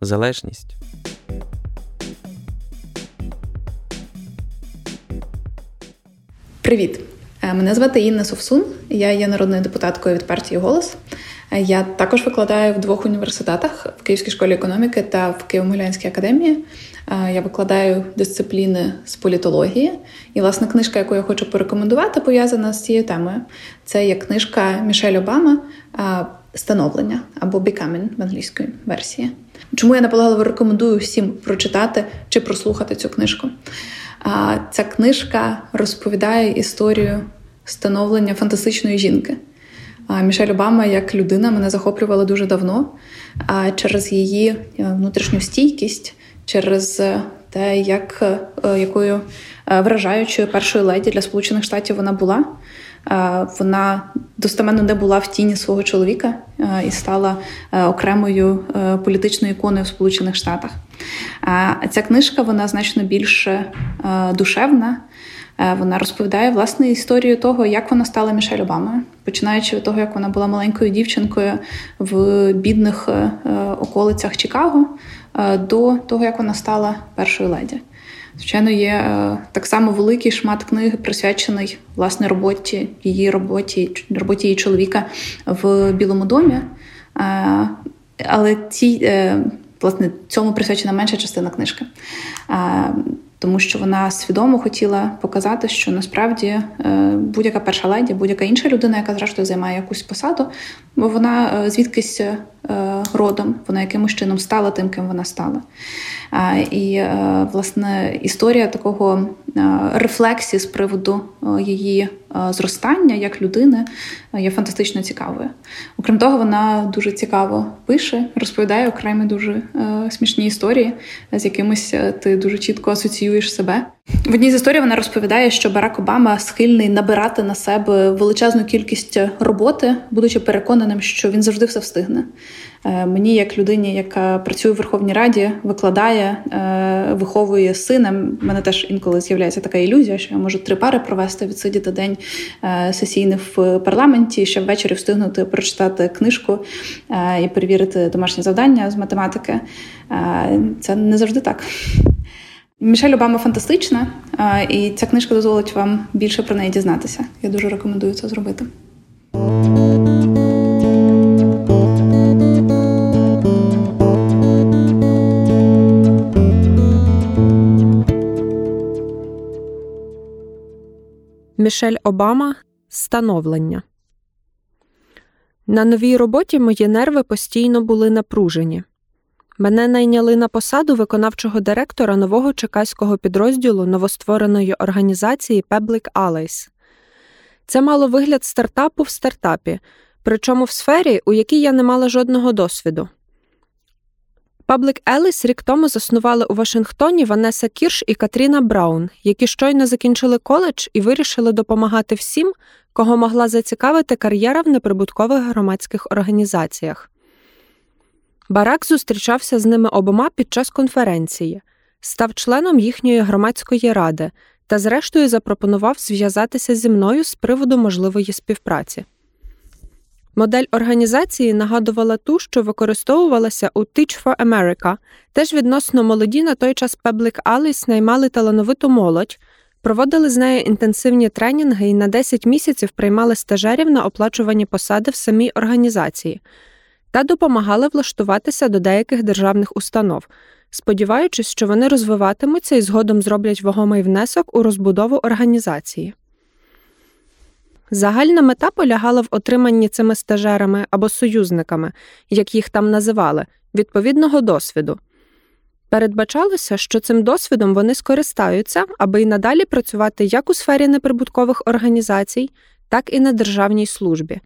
залежність. Привіт! Е, мене звати Інна Совсун, я є народною депутаткою від партії Голос. Е, я також викладаю в двох університетах в Київській школі економіки та в Києво-Могилянській академії. Е, я викладаю дисципліни з політології. І, власне, книжка, яку я хочу порекомендувати, пов'язана з цією темою. Це є книжка Мішель Обама Становлення або «Becoming» в англійській версії. Чому я наполегливо рекомендую всім прочитати чи прослухати цю книжку? Ця книжка розповідає історію становлення фантастичної жінки. Мішель Обама як людина мене захоплювала дуже давно, через її е, внутрішню стійкість, через те, як, е, якою е, вражаючою першою леді для Сполучених Штатів вона була. Вона достеменно не була в тіні свого чоловіка і стала окремою політичною іконою в Сполучених Штатах. Ця книжка вона значно більш душевна. Вона розповідає власне історію того, як вона стала Мішель Обамою, починаючи від того, як вона була маленькою дівчинкою в бідних околицях Чикаго, до того, як вона стала першою леді. Звичайно, є е, так само великий шмат книги, присвячений власне роботі, її роботі, роботі її чоловіка в Білому домі. Е, але ці, е, власне, цьому присвячена менша частина книжки тому що вона свідомо хотіла показати, що насправді е, будь-яка перша леді, будь-яка інша людина, яка зрештою займає якусь посаду, бо вона е, звідкись е, родом, вона якимось чином стала тим, ким вона стала. І власне історія такого рефлексії з приводу її зростання як людини є фантастично цікавою. Окрім того, вона дуже цікаво пише, розповідає окремі дуже смішні історії, з якимись ти дуже чітко асоціюєш себе. В одній з історій вона розповідає, що Барак Обама схильний набирати на себе величезну кількість роботи, будучи переконаним, що він завжди все встигне. Е, мені, як людині, яка працює в Верховній Раді, викладає, е, виховує сина. В мене теж інколи з'являється така ілюзія, що я можу три пари провести, відсидіти день е, сесійний в парламенті, щоб ввечері встигнути прочитати книжку і перевірити домашні завдання з математики. Це не завжди так. Мішель Обама фантастична, і ця книжка дозволить вам більше про неї дізнатися. Я дуже рекомендую це зробити. Мішель Обама Становлення. На новій роботі мої нерви постійно були напружені. Мене найняли на посаду виконавчого директора нового чекаського підрозділу новоствореної організації Public Allies. Це мало вигляд стартапу в стартапі, причому в сфері, у якій я не мала жодного досвіду. Паблик Еліс рік тому заснували у Вашингтоні Ванеса Кірш і Катріна Браун, які щойно закінчили коледж і вирішили допомагати всім, кого могла зацікавити кар'єра в неприбуткових громадських організаціях. Барак зустрічався з ними обома під час конференції, став членом їхньої громадської ради та, зрештою, запропонував зв'язатися зі мною з приводу можливої співпраці. Модель організації нагадувала ту, що використовувалася у Teach for America. Теж відносно молоді на той час Public Allies наймали талановиту молодь, проводили з нею інтенсивні тренінги і на 10 місяців приймали стажерів на оплачувані посади в самій організації та допомагали влаштуватися до деяких державних установ, сподіваючись, що вони розвиватимуться і згодом зроблять вагомий внесок у розбудову організації. Загальна мета полягала в отриманні цими стажерами або союзниками, як їх там називали, відповідного досвіду. Передбачалося, що цим досвідом вони скористаються, аби й надалі працювати як у сфері неприбуткових організацій, так і на державній службі.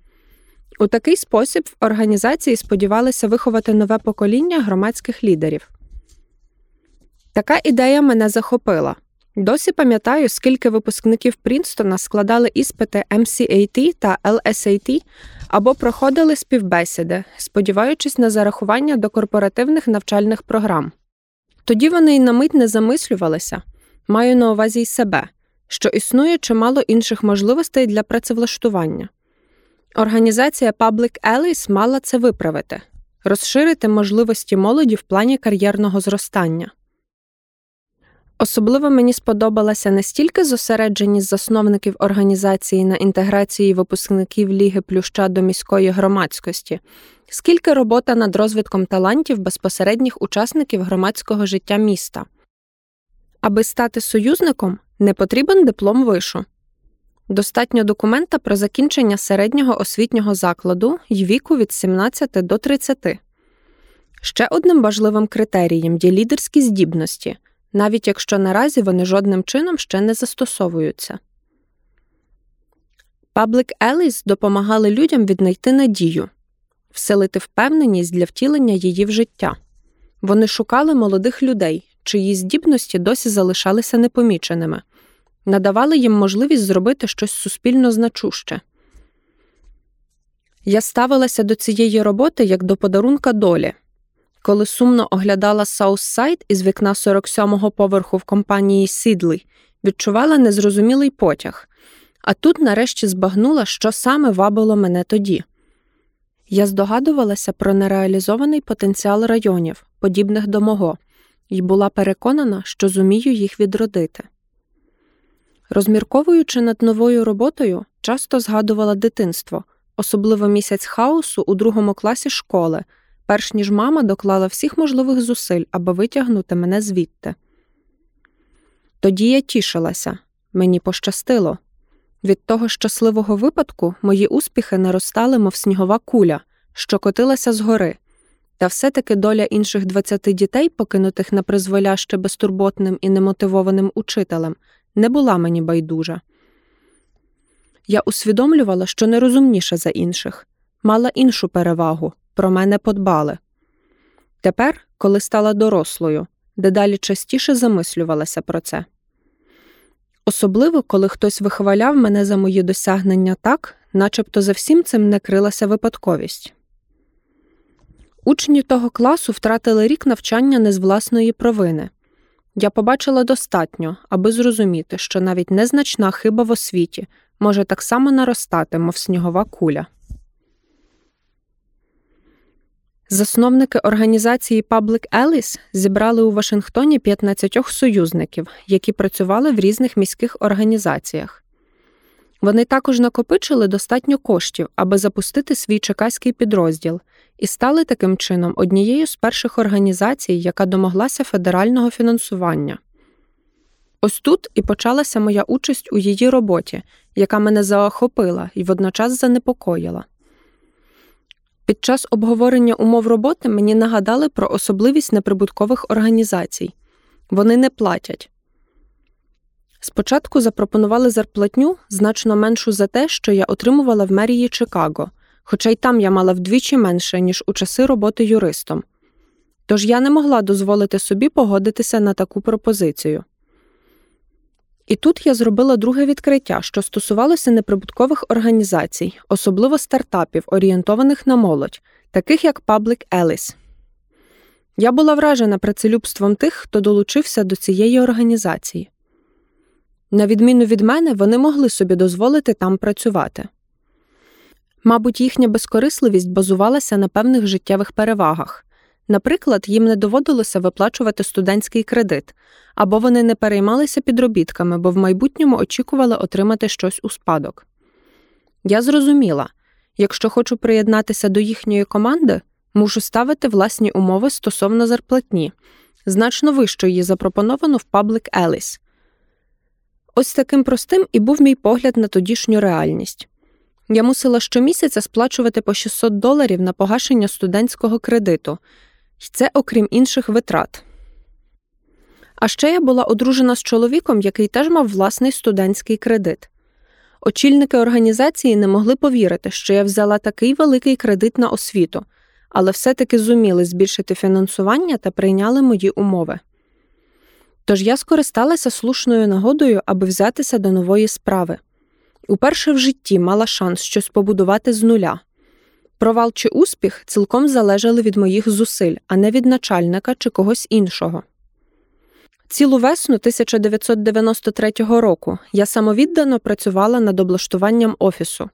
У такий спосіб в організації сподівалися виховати нове покоління громадських лідерів. Така ідея мене захопила. Досі пам'ятаю, скільки випускників Прінстона складали іспити MCAT та LSAT або проходили співбесіди, сподіваючись на зарахування до корпоративних навчальних програм. Тоді вони й на мить не замислювалися, маю на увазі й себе, що існує чимало інших можливостей для працевлаштування. Організація Public Allies мала це виправити, розширити можливості молоді в плані кар'єрного зростання. Особливо мені сподобалася не стільки зосередженість засновників організації на інтеграції випускників Ліги Плюща до міської громадськості, скільки робота над розвитком талантів безпосередніх учасників громадського життя міста. Аби стати союзником, не потрібен диплом вишу. Достатньо документа про закінчення середнього освітнього закладу й віку від 17 до 30. Ще одним важливим критерієм є лідерські здібності навіть якщо наразі вони жодним чином ще не застосовуються. Public Allies допомагали людям віднайти надію, вселити впевненість для втілення її в життя. Вони шукали молодих людей, чиї здібності досі залишалися непоміченими, надавали їм можливість зробити щось суспільно значуще. Я ставилася до цієї роботи як до подарунка долі коли сумно оглядала Саутсайд із вікна 47-го поверху в компанії Сідлі, відчувала незрозумілий потяг, а тут нарешті збагнула, що саме вабило мене тоді. Я здогадувалася про нереалізований потенціал районів, подібних до мого, і була переконана, що зумію їх відродити. Розмірковуючи над новою роботою, часто згадувала дитинство, особливо місяць хаосу у другому класі школи, перш ніж мама доклала всіх можливих зусиль, аби витягнути мене звідти. Тоді я тішилася, мені пощастило. Від того щасливого випадку мої успіхи наростали, мов снігова куля, що котилася згори, та все-таки доля інших 20 дітей, покинутих на призволяще безтурботним і немотивованим учителем, не була мені байдужа. Я усвідомлювала, що не розумніша за інших, мала іншу перевагу про мене подбали. Тепер, коли стала дорослою, дедалі частіше замислювалася про це. Особливо, коли хтось вихваляв мене за мої досягнення так, начебто за всім цим не крилася випадковість. Учні того класу втратили рік навчання не з власної провини. Я побачила достатньо, аби зрозуміти, що навіть незначна хиба в освіті може так само наростати, мов снігова куля. Засновники організації Public Allies зібрали у Вашингтоні 15 союзників, які працювали в різних міських організаціях. Вони також накопичили достатньо коштів, аби запустити свій чекаський підрозділ, і стали таким чином однією з перших організацій, яка домоглася федерального фінансування. Ось тут і почалася моя участь у її роботі, яка мене заохопила і водночас занепокоїла. Під час обговорення умов роботи мені нагадали про особливість неприбуткових організацій вони не платять. Спочатку запропонували зарплатню значно меншу за те, що я отримувала в мерії Чикаго, хоча й там я мала вдвічі менше, ніж у часи роботи юристом. Тож я не могла дозволити собі погодитися на таку пропозицію. І тут я зробила друге відкриття, що стосувалося неприбуткових організацій, особливо стартапів, орієнтованих на молодь, таких як Public Alice. Я була вражена працелюбством тих, хто долучився до цієї організації. На відміну від мене, вони могли собі дозволити там працювати. Мабуть, їхня безкорисливість базувалася на певних життєвих перевагах. Наприклад, їм не доводилося виплачувати студентський кредит, або вони не переймалися підробітками, бо в майбутньому очікували отримати щось у спадок. Я зрозуміла якщо хочу приєднатися до їхньої команди, мушу ставити власні умови стосовно зарплатні, значно вищої запропоновано в Public Alice. Ось таким простим і був мій погляд на тодішню реальність. Я мусила щомісяця сплачувати по 600 доларів на погашення студентського кредиту, і це окрім інших витрат. А ще я була одружена з чоловіком, який теж мав власний студентський кредит. Очільники організації не могли повірити, що я взяла такий великий кредит на освіту, але все таки зуміли збільшити фінансування та прийняли мої умови. Тож я скористалася слушною нагодою, аби взятися до нової справи. Уперше в житті мала шанс щось побудувати з нуля. Провал чи успіх цілком залежали від моїх зусиль, а не від начальника чи когось іншого. Цілу весну 1993 року я самовіддано працювала над облаштуванням офісу,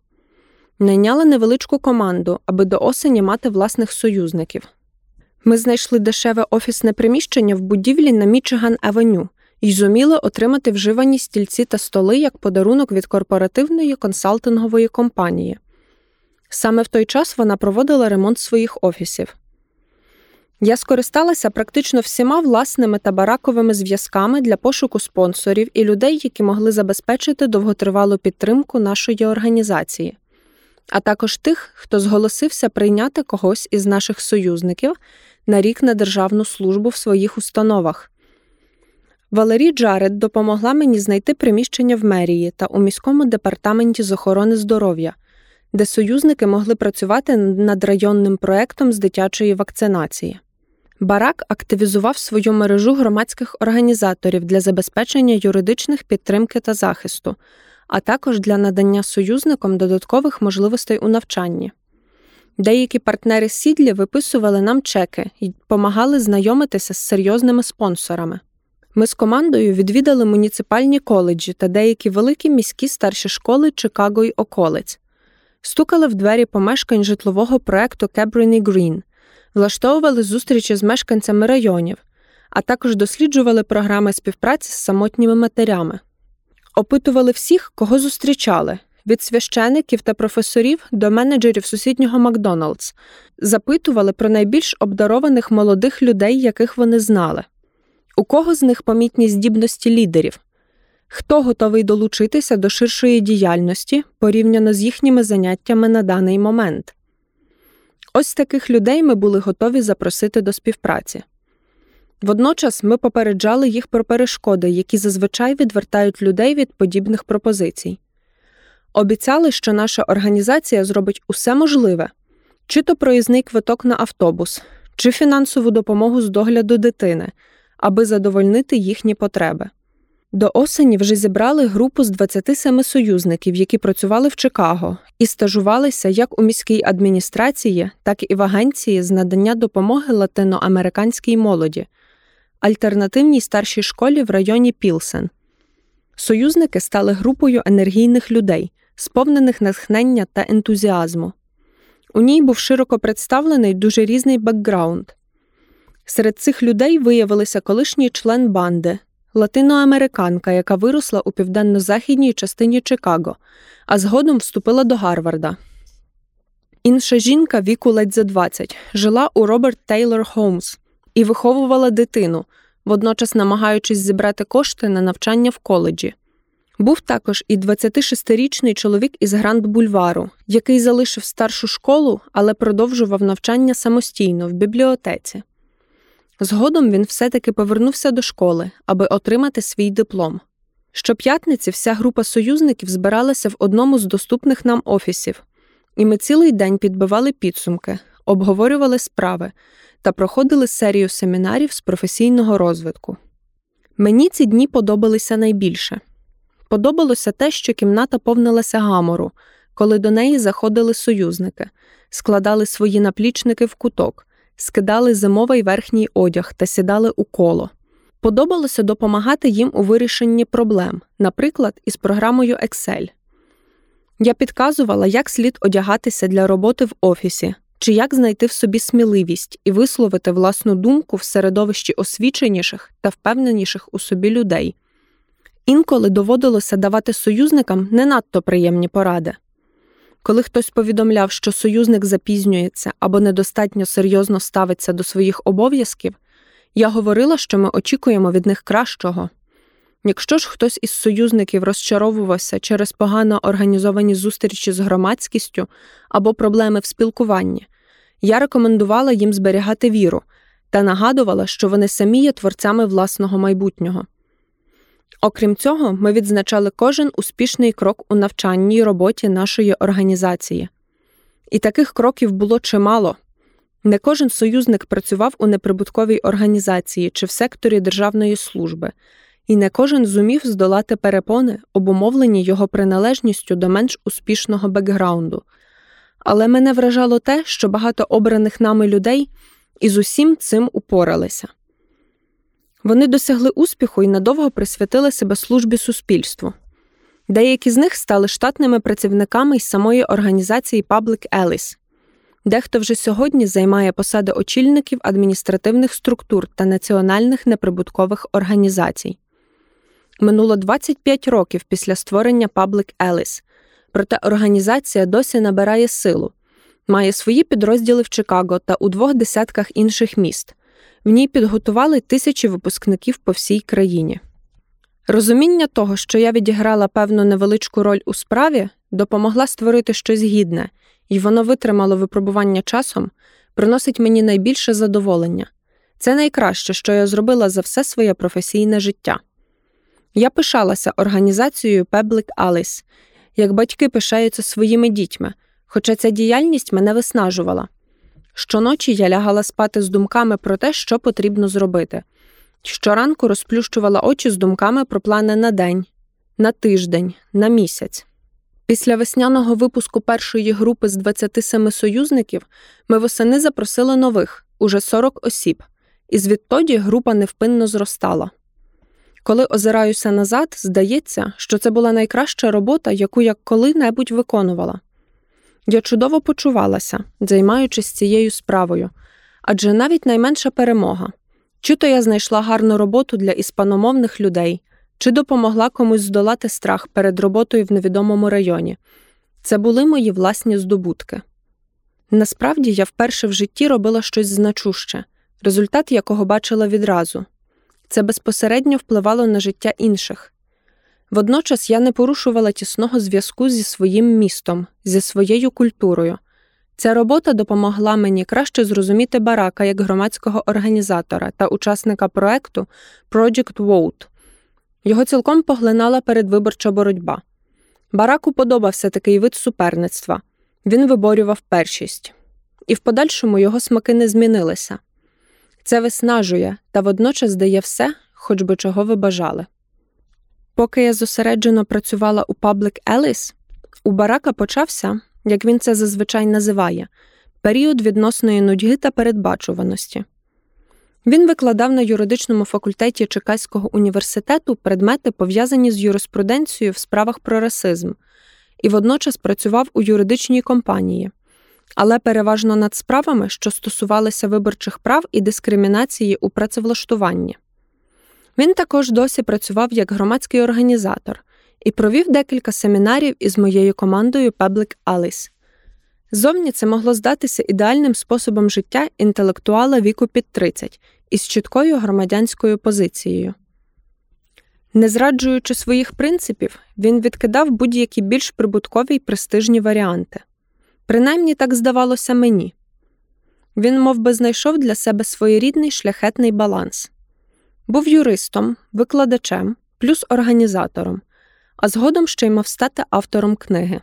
найняла невеличку команду, аби до осені мати власних союзників. Ми знайшли дешеве офісне приміщення в будівлі на Мічиган Авеню і зуміли отримати вживані стільці та столи як подарунок від корпоративної консалтингової компанії. Саме в той час вона проводила ремонт своїх офісів. Я скористалася практично всіма власними та бараковими зв'язками для пошуку спонсорів і людей, які могли забезпечити довготривалу підтримку нашої організації, а також тих, хто зголосився прийняти когось із наших союзників на рік на державну службу в своїх установах. Валерій Джаред допомогла мені знайти приміщення в мерії та у міському департаменті з охорони здоров'я, де союзники могли працювати над районним проектом з дитячої вакцинації. Барак активізував свою мережу громадських організаторів для забезпечення юридичних підтримки та захисту, а також для надання союзникам додаткових можливостей у навчанні. Деякі партнери Сідлі виписували нам чеки і допомагали знайомитися з серйозними спонсорами. Ми з командою відвідали муніципальні коледжі та деякі великі міські старші школи Чикаго й околиць, стукали в двері помешкань житлового проекту Cabrini Green, влаштовували зустрічі з мешканцями районів, а також досліджували програми співпраці з самотніми матерями, опитували всіх, кого зустрічали. Від священиків та професорів до менеджерів сусіднього Макдоналдс запитували про найбільш обдарованих молодих людей, яких вони знали. У кого з них помітні здібності лідерів? Хто готовий долучитися до ширшої діяльності порівняно з їхніми заняттями на даний момент? Ось таких людей ми були готові запросити до співпраці. Водночас ми попереджали їх про перешкоди, які зазвичай відвертають людей від подібних пропозицій. Обіцяли, що наша організація зробить усе можливе чи то проїзний квиток на автобус, чи фінансову допомогу з догляду дитини аби задовольнити їхні потреби. До осені вже зібрали групу з 27 союзників, які працювали в Чикаго, і стажувалися як у міській адміністрації, так і в агенції з надання допомоги латиноамериканській молоді, альтернативній старшій школі в районі Пілсен. Союзники стали групою енергійних людей, сповнених натхнення та ентузіазму. У ній був широко представлений дуже різний бекграунд. Серед цих людей виявилися колишній член банди, латиноамериканка, яка виросла у південно-західній частині Чикаго, а згодом вступила до Гарварда. Інша жінка віку ледь за 20, жила у Роберт Тейлор Холмс і виховувала дитину, водночас намагаючись зібрати кошти на навчання в коледжі. Був також і 26-річний чоловік із Гранд Бульвару, який залишив старшу школу, але продовжував навчання самостійно в бібліотеці. Згодом він все-таки повернувся до школи, аби отримати свій диплом. Щоп'ятниці вся група союзників збиралася в одному з доступних нам офісів, і ми цілий день підбивали підсумки, обговорювали справи та проходили серію семінарів з професійного розвитку. Мені ці дні подобалися найбільше. Подобалося те, що кімната повнилася гамору, коли до неї заходили союзники, складали свої наплічники в куток скидали зимовий верхній одяг та сідали у коло. Подобалося допомагати їм у вирішенні проблем, наприклад, із програмою Excel. Я підказувала, як слід одягатися для роботи в офісі, чи як знайти в собі сміливість і висловити власну думку в середовищі освіченіших та впевненіших у собі людей. Інколи доводилося давати союзникам не надто приємні поради. Коли хтось повідомляв, що союзник запізнюється або недостатньо серйозно ставиться до своїх обов'язків, я говорила, що ми очікуємо від них кращого. Якщо ж хтось із союзників розчаровувався через погано організовані зустрічі з громадськістю або проблеми в спілкуванні, я рекомендувала їм зберігати віру та нагадувала, що вони самі є творцями власного майбутнього. Окрім цього, ми відзначали кожен успішний крок у навчанні й роботі нашої організації. І таких кроків було чимало. Не кожен союзник працював у неприбутковій організації чи в секторі державної служби, і не кожен зумів здолати перепони, обумовлені його приналежністю до менш успішного бекграунду. Але мене вражало те, що багато обраних нами людей із усім цим упоралися. Вони досягли успіху і надовго присвятили себе службі суспільству. Деякі з них стали штатними працівниками із самої організації Public Alice. Дехто вже сьогодні займає посади очільників адміністративних структур та національних неприбуткових організацій. Минуло 25 років після створення Public Alice, проте організація досі набирає силу, має свої підрозділи в Чикаго та у двох десятках інших міст. В ній підготували тисячі випускників по всій країні. Розуміння того, що я відіграла певну невеличку роль у справі, допомогла створити щось гідне, і воно витримало випробування часом, приносить мені найбільше задоволення. Це найкраще, що я зробила за все своє професійне життя. Я пишалася організацією Public Alice, як батьки пишаються своїми дітьми, хоча ця діяльність мене виснажувала. Щоночі я лягала спати з думками про те, що потрібно зробити. Щоранку розплющувала очі з думками про плани на день, на тиждень, на місяць. Після весняного випуску першої групи з 27 союзників ми восени запросили нових уже 40 осіб, і звідтоді група невпинно зростала. Коли озираюся назад, здається, що це була найкраща робота, яку я коли-небудь виконувала. Я чудово почувалася, займаючись цією справою, адже навіть найменша перемога чи то я знайшла гарну роботу для іспаномовних людей, чи допомогла комусь здолати страх перед роботою в невідомому районі. Це були мої власні здобутки. Насправді я вперше в житті робила щось значуще, результат якого бачила відразу це безпосередньо впливало на життя інших. Водночас я не порушувала тісного зв'язку зі своїм містом, зі своєю культурою. Ця робота допомогла мені краще зрозуміти барака як громадського організатора та учасника проекту Project Vote. Його цілком поглинала передвиборча боротьба. Бараку подобався такий вид суперництва він виборював першість, і в подальшому його смаки не змінилися. Це виснажує та водночас дає все, хоч би чого ви бажали. Поки я зосереджено працювала у Public Alice, у барака почався, як він це зазвичай називає, період відносної нудьги та передбачуваності. Він викладав на юридичному факультеті Чекаського університету предмети, пов'язані з юриспруденцією в справах про расизм, і водночас працював у юридичній компанії, але переважно над справами, що стосувалися виборчих прав і дискримінації у працевлаштуванні. Він також досі працював як громадський організатор і провів декілька семінарів із моєю командою Public Alice. Зовні це могло здатися ідеальним способом життя інтелектуала віку під 30 із чіткою громадянською позицією. Не зраджуючи своїх принципів, він відкидав будь-які більш прибуткові й престижні варіанти. Принаймні так здавалося мені. Він мов би, знайшов для себе своєрідний шляхетний баланс. Був юристом, викладачем, плюс організатором, а згодом ще й мав стати автором книги.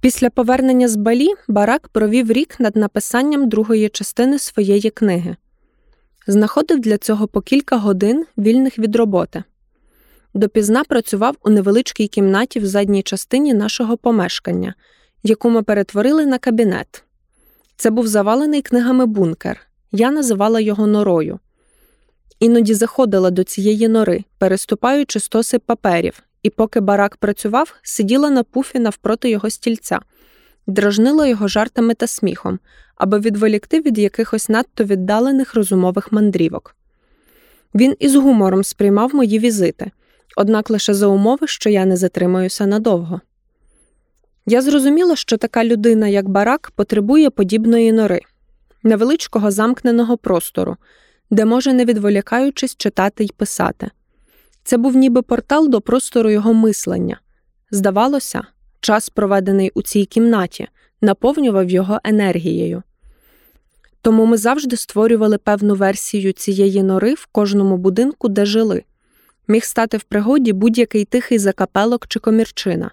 Після повернення з Балі Барак провів рік над написанням другої частини своєї книги. Знаходив для цього по кілька годин вільних від роботи. Допізна працював у невеличкій кімнаті в задній частині нашого помешкання, яку ми перетворили на кабінет. Це був завалений книгами бункер. Я називала його норою. Іноді заходила до цієї нори, переступаючи стоси паперів, і поки барак працював, сиділа на пуфі навпроти його стільця, дражнила його жартами та сміхом, аби відволікти від якихось надто віддалених розумових мандрівок. Він із гумором сприймав мої візити, однак лише за умови, що я не затримаюся надовго. Я зрозуміла, що така людина, як барак, потребує подібної нори, невеличкого замкненого простору, де може, не відволікаючись, читати й писати. Це був ніби портал до простору його мислення. Здавалося, час, проведений у цій кімнаті, наповнював його енергією. Тому ми завжди створювали певну версію цієї нори в кожному будинку, де жили. Міг стати в пригоді будь-який тихий закапелок чи комірчина.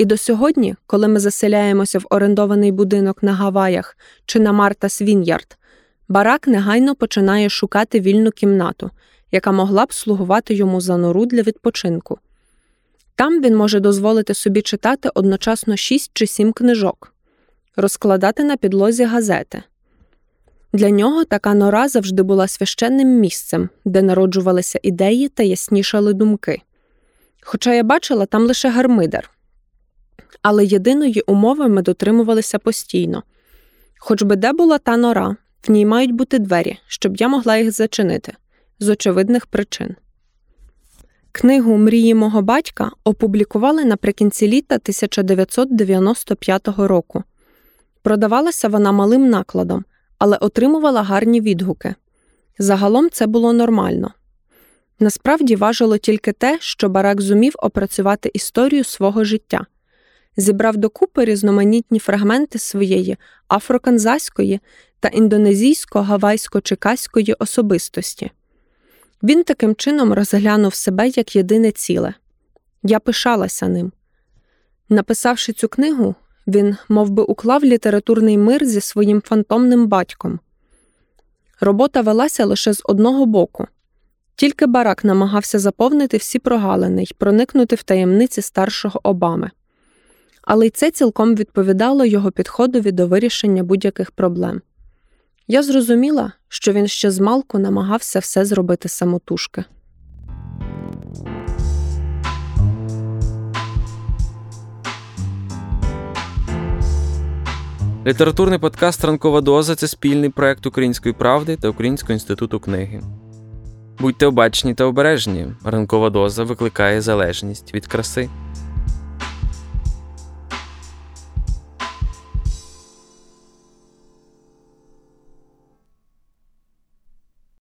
І до сьогодні, коли ми заселяємося в орендований будинок на Гаваях чи на Марта Свін'ярд, барак негайно починає шукати вільну кімнату, яка могла б слугувати йому за нору для відпочинку. Там він може дозволити собі читати одночасно шість чи сім книжок, розкладати на підлозі газети. Для нього така нора завжди була священним місцем, де народжувалися ідеї та яснішали думки. Хоча я бачила там лише гармидер. Але єдиної умови ми дотримувалися постійно. Хоч би де була та нора, в ній мають бути двері, щоб я могла їх зачинити з очевидних причин. Книгу Мрії мого батька опублікували наприкінці літа 1995 року. Продавалася вона малим накладом, але отримувала гарні відгуки. Загалом це було нормально. Насправді важило тільки те, що барак зумів опрацювати історію свого життя, зібрав докупи різноманітні фрагменти своєї афроканзаської та індонезійсько-гавайсько-чекаської особистості. Він таким чином розглянув себе як єдине ціле. Я пишалася ним. Написавши цю книгу, він мов би, уклав літературний мир зі своїм фантомним батьком. Робота велася лише з одного боку. Тільки барак намагався заповнити всі прогалини й проникнути в таємниці старшого Обами. Але й це цілком відповідало його підходові до вирішення будь-яких проблем. Я зрозуміла, що він ще змалку намагався все зробити самотужки. Літературний подкаст Ранкова доза це спільний проект Української правди та Українського інституту книги. Будьте обачні та обережні. Ранкова доза викликає залежність від краси.